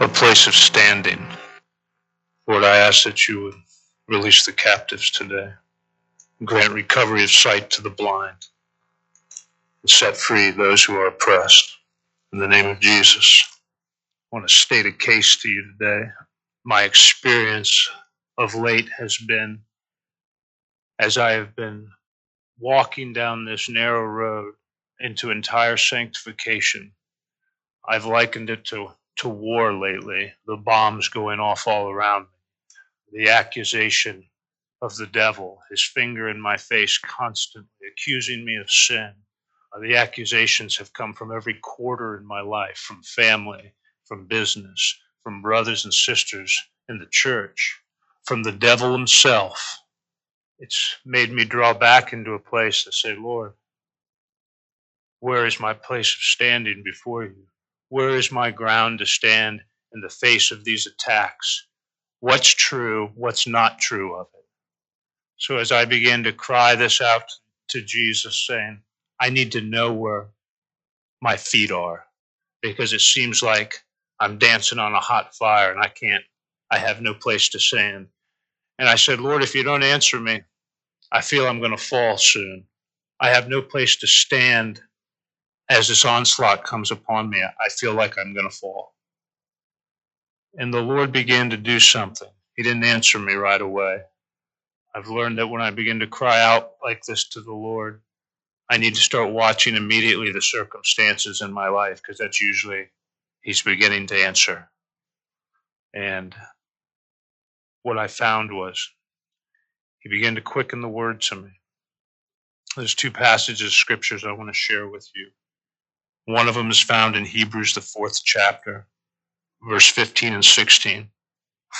a place of standing. Lord, I ask that you would release the captives today, grant recovery of sight to the blind, and set free those who are oppressed. In the name of Jesus, I want to state a case to you today. My experience of late has been as I have been walking down this narrow road into entire sanctification. I've likened it to, to war lately, the bombs going off all around me, the accusation of the devil, his finger in my face constantly accusing me of sin. Uh, the accusations have come from every quarter in my life, from family, from business, from brothers and sisters in the church, from the devil himself. It's made me draw back into a place to say, Lord, where is my place of standing before you? Where is my ground to stand in the face of these attacks? What's true? What's not true of it? So as I began to cry this out to Jesus, saying, I need to know where my feet are because it seems like I'm dancing on a hot fire and I can't, I have no place to stand. And I said, Lord, if you don't answer me, I feel I'm going to fall soon. I have no place to stand as this onslaught comes upon me. I feel like I'm going to fall. And the Lord began to do something. He didn't answer me right away. I've learned that when I begin to cry out like this to the Lord, I need to start watching immediately the circumstances in my life because that's usually He's beginning to answer. And what I found was He began to quicken the word to me. There's two passages of scriptures I want to share with you. One of them is found in Hebrews, the fourth chapter, verse 15 and 16.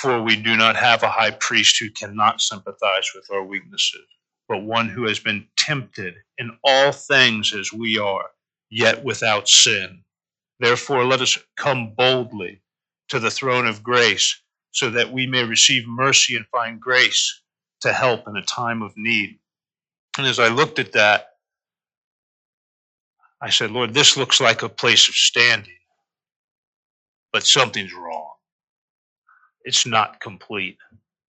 For we do not have a high priest who cannot sympathize with our weaknesses, but one who has been tempted in all things as we are, yet without sin. Therefore, let us come boldly to the throne of grace, so that we may receive mercy and find grace to help in a time of need. And as I looked at that, I said, Lord, this looks like a place of standing, but something's wrong. It's not complete.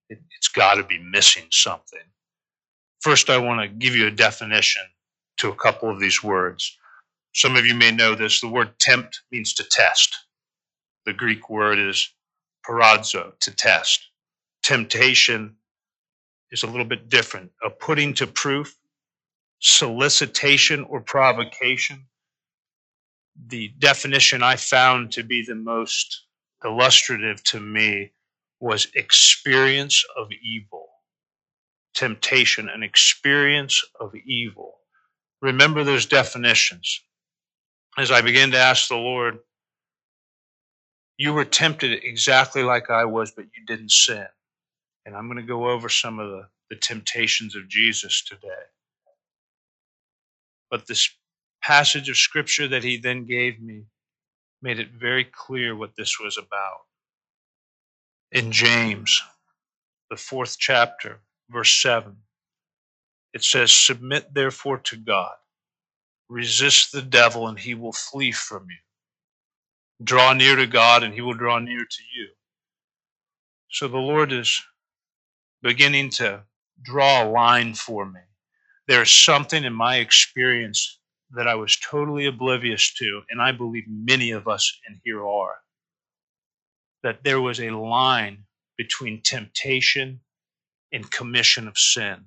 It, has got to be missing something. First, I want to give you a definition to a couple of these words. Some of you may know this. The word tempt means to test. The Greek word is peirazo, to test. Temptation is a little bit different. A putting to proof, solicitation or provocation. The definition I found to be the most illustrative to me was experience of evil. Temptation, an experience of evil. Remember those definitions. As I began to ask the Lord, you were tempted exactly like I was, but you didn't sin. And I'm going to go over some of the, the temptations of Jesus today. But this passage of scripture that he then gave me made it very clear what this was about. In James, the fourth chapter, verse 7, it says, Submit therefore to God, resist the devil, and he will flee from you. Draw near to God, and he will draw near to you. So the Lord is beginning to draw a line for me there's something in my experience that I was totally oblivious to, and I believe many of us in here are, that there was a line between temptation and commission of sin.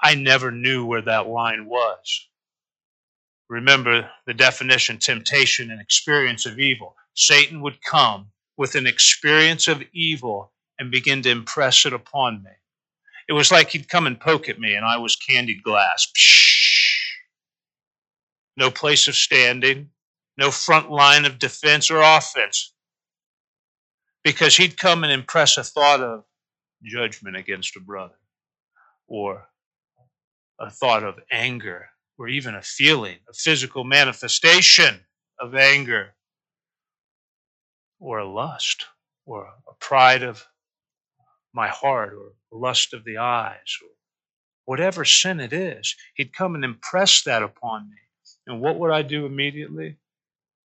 I never knew where that line was. Remember the definition temptation and experience of evil. Satan would come with an experience of evil and begin to impress it upon me. It was like he'd come and poke at me, and I was candied glass. No place of standing, no front line of defense or offense. Because he'd come and impress a thought of judgment against a brother, or a thought of anger, or even a feeling, a physical manifestation of anger, or a lust, or a pride of my heart or lust of the eyes or whatever sin it is. He'd come and impress that upon me. And what would I do immediately?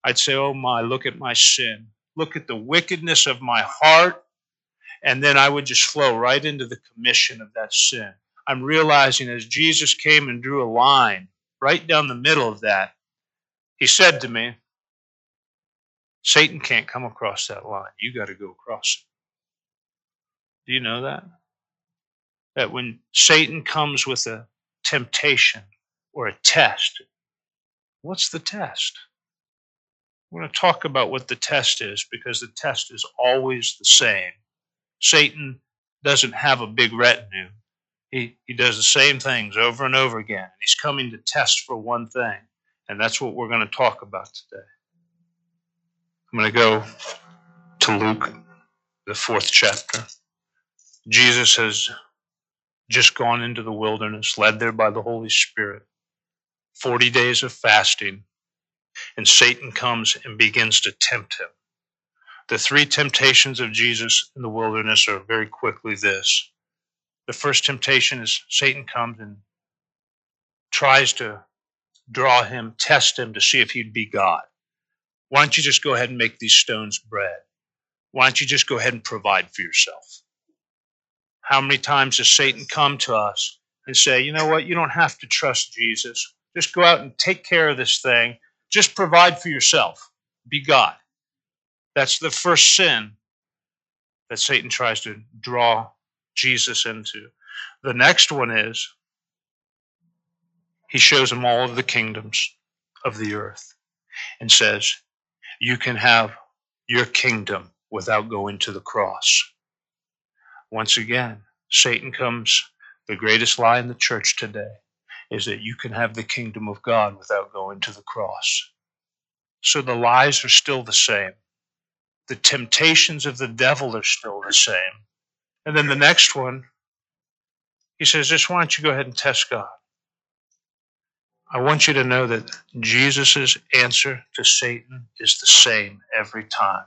I'd say, Oh my, look at my sin. look at the wickedness of my heart, and then I would just flow right into the commission of that sin. I'm realizing as Jesus came and drew a line right down the middle of that, he said to me, Satan can't come across that line. You got to go across it. Do you know that? That when Satan comes with a temptation or a test, what's the test? We're going to talk about what the test is because the test is always the same. Satan doesn't have a big retinue. He, he does the same things over and over again. He's coming to test for one thing, and that's what we're going to talk about today. I'm going to go to Luke, the fourth chapter. Jesus has just gone into the wilderness, led there by the Holy Spirit. 40 days of fasting, and Satan comes and begins to tempt him. The three temptations of Jesus in the wilderness are very quickly this. The first temptation is Satan comes and tries to draw him, test him to see if he'd be God. Why don't you just go ahead and make these stones bread? Why don't you just go ahead and provide for yourself? How many times has Satan come to us and say, you know what, you don't have to trust Jesus. Just go out and take care of this thing. Just provide for yourself. Be God. That's the first sin that Satan tries to draw Jesus into. The next one is he shows him all of the kingdoms of the earth and says, you can have your kingdom without going to the cross. Once again, Satan comes, the greatest lie in the church today is that you can have the kingdom of God without going to the cross. So the lies are still the same. The temptations of the devil are still the same. And then the next one, he says, just why don't you go ahead and test God? I want you to know that Jesus' answer to Satan is the same every time.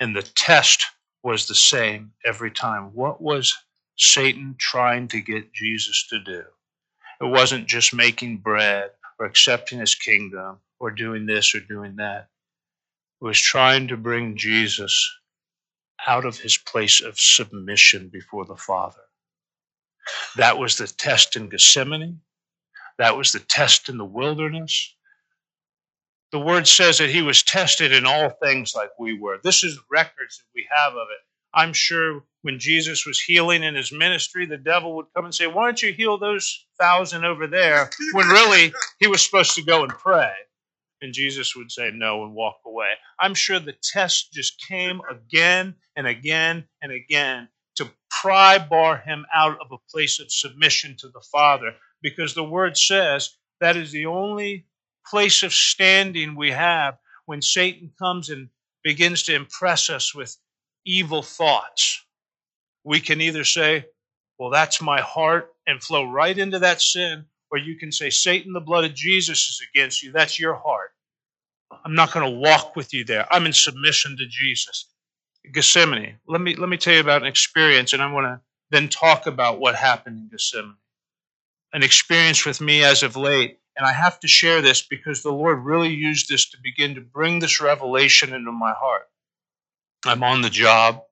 And the test was the same every time. What was Satan trying to get Jesus to do? It wasn't just making bread or accepting his kingdom or doing this or doing that. It was trying to bring Jesus out of his place of submission before the Father. That was the test in Gethsemane. That was the test in the wilderness. The word says that he was tested in all things like we were. This is records that we have of it. I'm sure when Jesus was healing in his ministry, the devil would come and say, Why don't you heal those thousand over there? When really he was supposed to go and pray. And Jesus would say no and walk away. I'm sure the test just came again and again and again to pry bar him out of a place of submission to the Father because the word says that is the only place of standing we have when Satan comes and begins to impress us with evil thoughts. We can either say, Well, that's my heart, and flow right into that sin, or you can say, Satan, the blood of Jesus is against you. That's your heart. I'm not going to walk with you there. I'm in submission to Jesus. Gethsemane. Let me let me tell you about an experience, and I want to then talk about what happened in Gethsemane an experience with me as of late. And I have to share this because the Lord really used this to begin to bring this revelation into my heart. I'm on the job,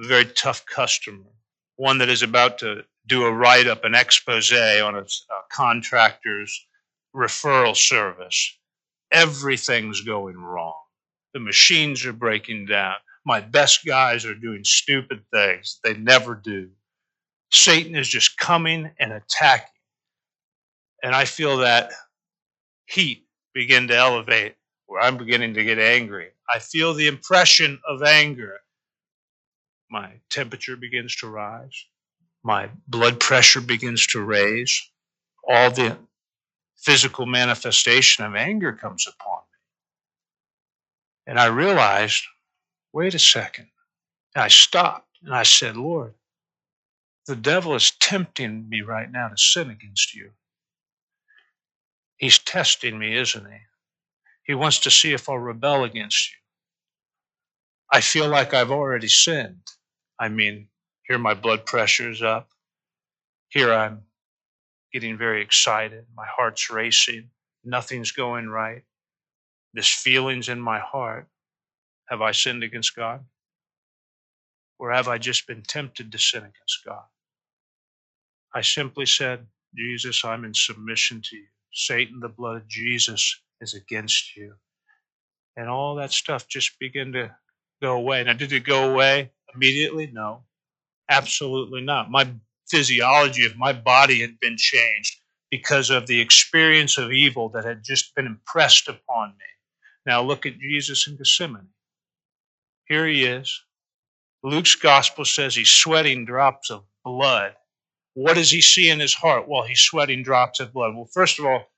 a very tough customer, one that is about to do a write up, an expose on a, a contractor's referral service. Everything's going wrong. The machines are breaking down. My best guys are doing stupid things they never do. Satan is just coming and attacking and I feel that heat begin to elevate where I'm beginning to get angry. I feel the impression of anger. My temperature begins to rise. My blood pressure begins to raise. All the physical manifestation of anger comes upon me. And I realized, wait a second. And I stopped and I said, Lord, the devil is tempting me right now to sin against you. He's testing me, isn't he? He wants to see if I'll rebel against you. I feel like I've already sinned. I mean, here my blood pressure's up. Here I'm getting very excited. My heart's racing. Nothing's going right. This feeling's in my heart. Have I sinned against God? Or have I just been tempted to sin against God? I simply said, Jesus, I'm in submission to you. Satan, the blood of Jesus is against you. And all that stuff just began to go away. Now, did it go away immediately? No, absolutely not. My physiology of my body had been changed because of the experience of evil that had just been impressed upon me. Now, look at Jesus in Gethsemane. Here he is. Luke's gospel says he's sweating drops of blood. What does he see in his heart? while he's sweating drops of blood. Well, first of all,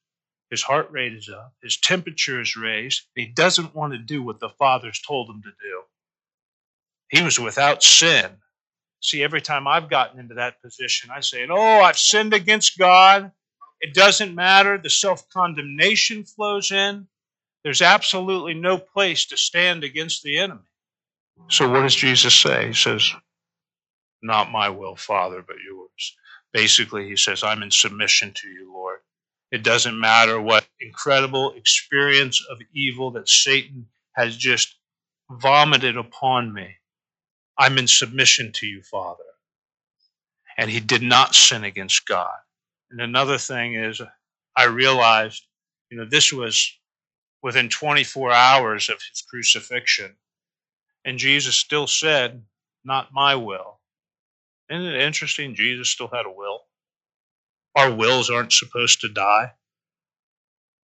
his heart rate is up, his temperature is raised. He doesn't want to do what the Father's told him to do. He was without sin. See, every time I've gotten into that position, I say, Oh, I've sinned against God. It doesn't matter. The self condemnation flows in. There's absolutely no place to stand against the enemy. So, what does Jesus say? He says, Not my will, Father, but yours. Basically, he says, I'm in submission to you, Lord. It doesn't matter what incredible experience of evil that Satan has just vomited upon me. I'm in submission to you, Father. And he did not sin against God. And another thing is, I realized, you know, this was within 24 hours of his crucifixion. And Jesus still said, Not my will. Isn't it interesting? Jesus still had a will. Our wills aren't supposed to die.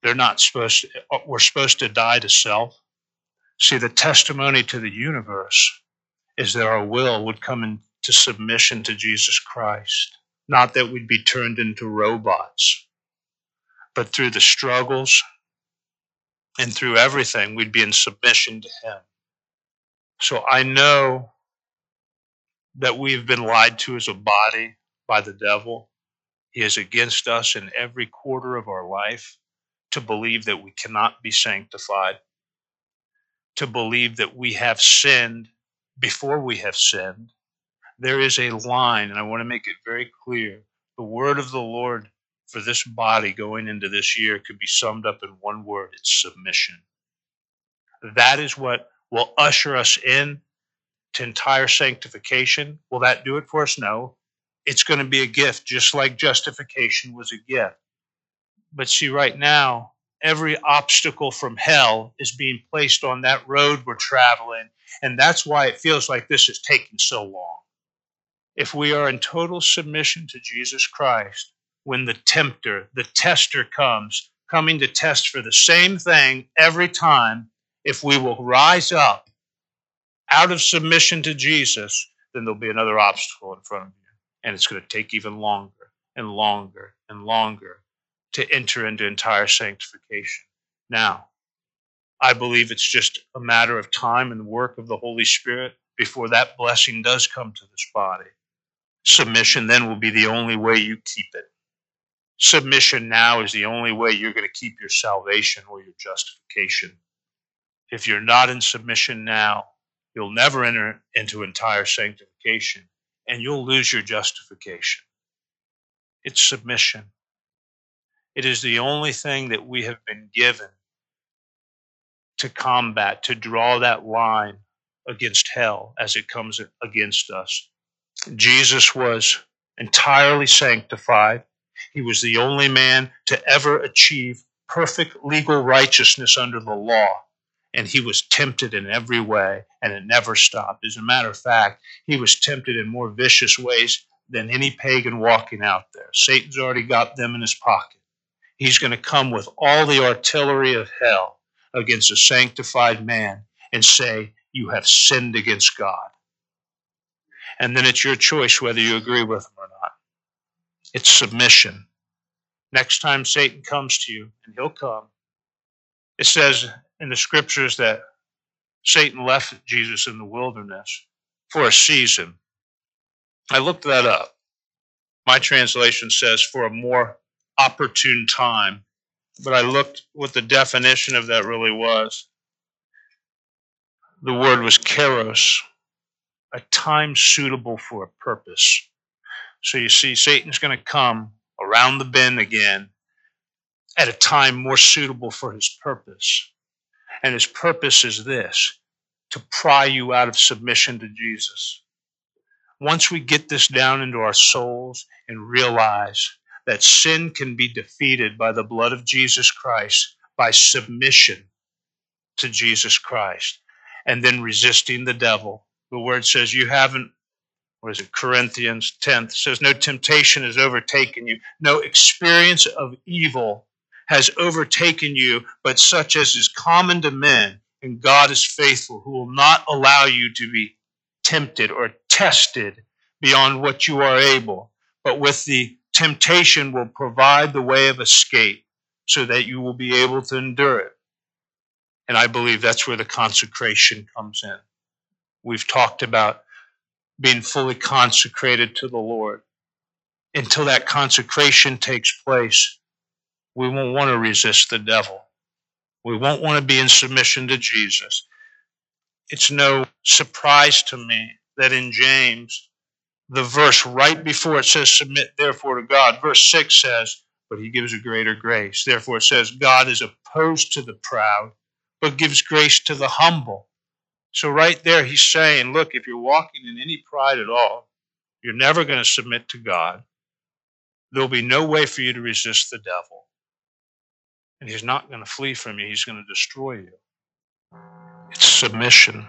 They're not supposed to, uh, we're supposed to die to self. See, the testimony to the universe is that our will would come into submission to Jesus Christ. Not that we'd be turned into robots, but through the struggles and through everything, we'd be in submission to Him. So I know that we've been lied to as a body by the devil. He is against us in every quarter of our life to believe that we cannot be sanctified, to believe that we have sinned before we have sinned. There is a line, and I want to make it very clear. The word of the Lord for this body going into this year could be summed up in one word it's submission. That is what will usher us in to entire sanctification. Will that do it for us? No it's going to be a gift, just like justification was a gift. But see, right now, every obstacle from hell is being placed on that road we're traveling, and that's why it feels like this is taking so long. If we are in total submission to Jesus Christ, when the tempter, the tester comes, coming to test for the same thing every time, if we will rise up out of submission to Jesus, then there'll be another obstacle in front of you and it's going to take even longer and longer and longer to enter into entire sanctification. Now, I believe it's just a matter of time and work of the Holy Spirit before that blessing does come to this body. Submission then will be the only way you keep it. Submission now is the only way you're going to keep your salvation or your justification. If you're not in submission now, you'll never enter into entire sanctification and you'll lose your justification. It's submission. It is the only thing that we have been given to combat, to draw that line against hell as it comes against us. Jesus was entirely sanctified. He was the only man to ever achieve perfect legal righteousness under the law and he was tempted in every way, and it never stopped. As a matter of fact, he was tempted in more vicious ways than any pagan walking out there. Satan's already got them in his pocket. He's going to come with all the artillery of hell against a sanctified man and say, You have sinned against God. And then it's your choice whether you agree with him or not. It's submission. Next time Satan comes to you, and he'll come, it says in the scriptures that Satan left Jesus in the wilderness for a season. I looked that up. My translation says for a more opportune time, but I looked what the definition of that really was. The word was kairos, a time suitable for a purpose. So you see, Satan's going to come around the bend again at a time more suitable for his purpose. And his purpose is this to pry you out of submission to Jesus. Once we get this down into our souls and realize that sin can be defeated by the blood of Jesus Christ by submission to Jesus Christ and then resisting the devil. The word says you haven't what is it, Corinthians 10 says, No temptation has overtaken you, no experience of evil has overtaken you, but such as is common to men. And God is faithful, who will not allow you to be tempted or tested beyond what you are able, but with the temptation will provide the way of escape so that you will be able to endure it. And I believe that's where the consecration comes in. We've talked about being fully consecrated to the Lord. Until that consecration takes place, we won't want to resist the devil. We won't want to be in submission to Jesus. It's no surprise to me that in James, the verse right before it says, Submit therefore to God, verse 6 says, But he gives a greater grace. Therefore, it says, God is opposed to the proud, but gives grace to the humble. So, right there, he's saying, look, if you're walking in any pride at all, you're never going to submit to God. There'll be no way for you to resist the devil. And he's not going to flee from you, he's going to destroy you. It's submission.